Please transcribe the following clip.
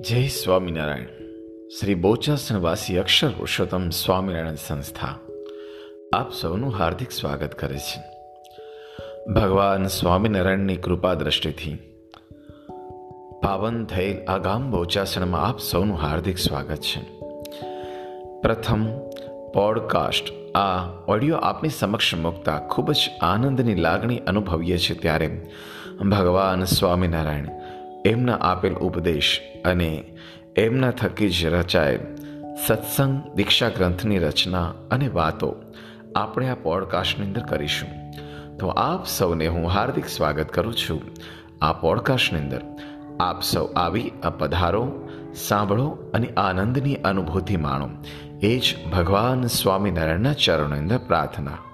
જય સ્વામિનારાયણ. શ્રી બોચાસનવાસી અક્ષર પુરુષોત્તમ સ્વામિનારાયણ સંસ્થા આપ સૌનું હાર્દિક સ્વાગત કરે છે. ભગવાન સ્વામિનારાયણની કૃપા દ્રષ્ટિથી પાવન થયેલ આ ગામ બોચાસણમાં આપ સૌનું હાર્દિક સ્વાગત છે. પ્રથમ પોડકાસ્ટ આ ઓડિયો આપની સમક્ષ મૂકતા ખૂબ જ આનંદની લાગણી અનુભવીએ છીએ ત્યારે ભગવાન સ્વામિનારાયણ એમના આપેલ ઉપદેશ અને એમના થકી જ રચાયેલ સત્સંગ, દીક્ષા ગ્રંથની રચના અને વાતો આપણે આ પોડકાસ્ટની અંદર કરીશું. તો આપ સૌને હું હાર્દિક સ્વાગત કરું છું આ પોડકાસ્ટની અંદર. આપ સૌ આવી આ પધારો, સાંભળો અને આનંદની અનુભૂતિ માણો. એ જ ભગવાન સ્વામિનારાયણના ચરણોની અંદર પ્રાર્થના.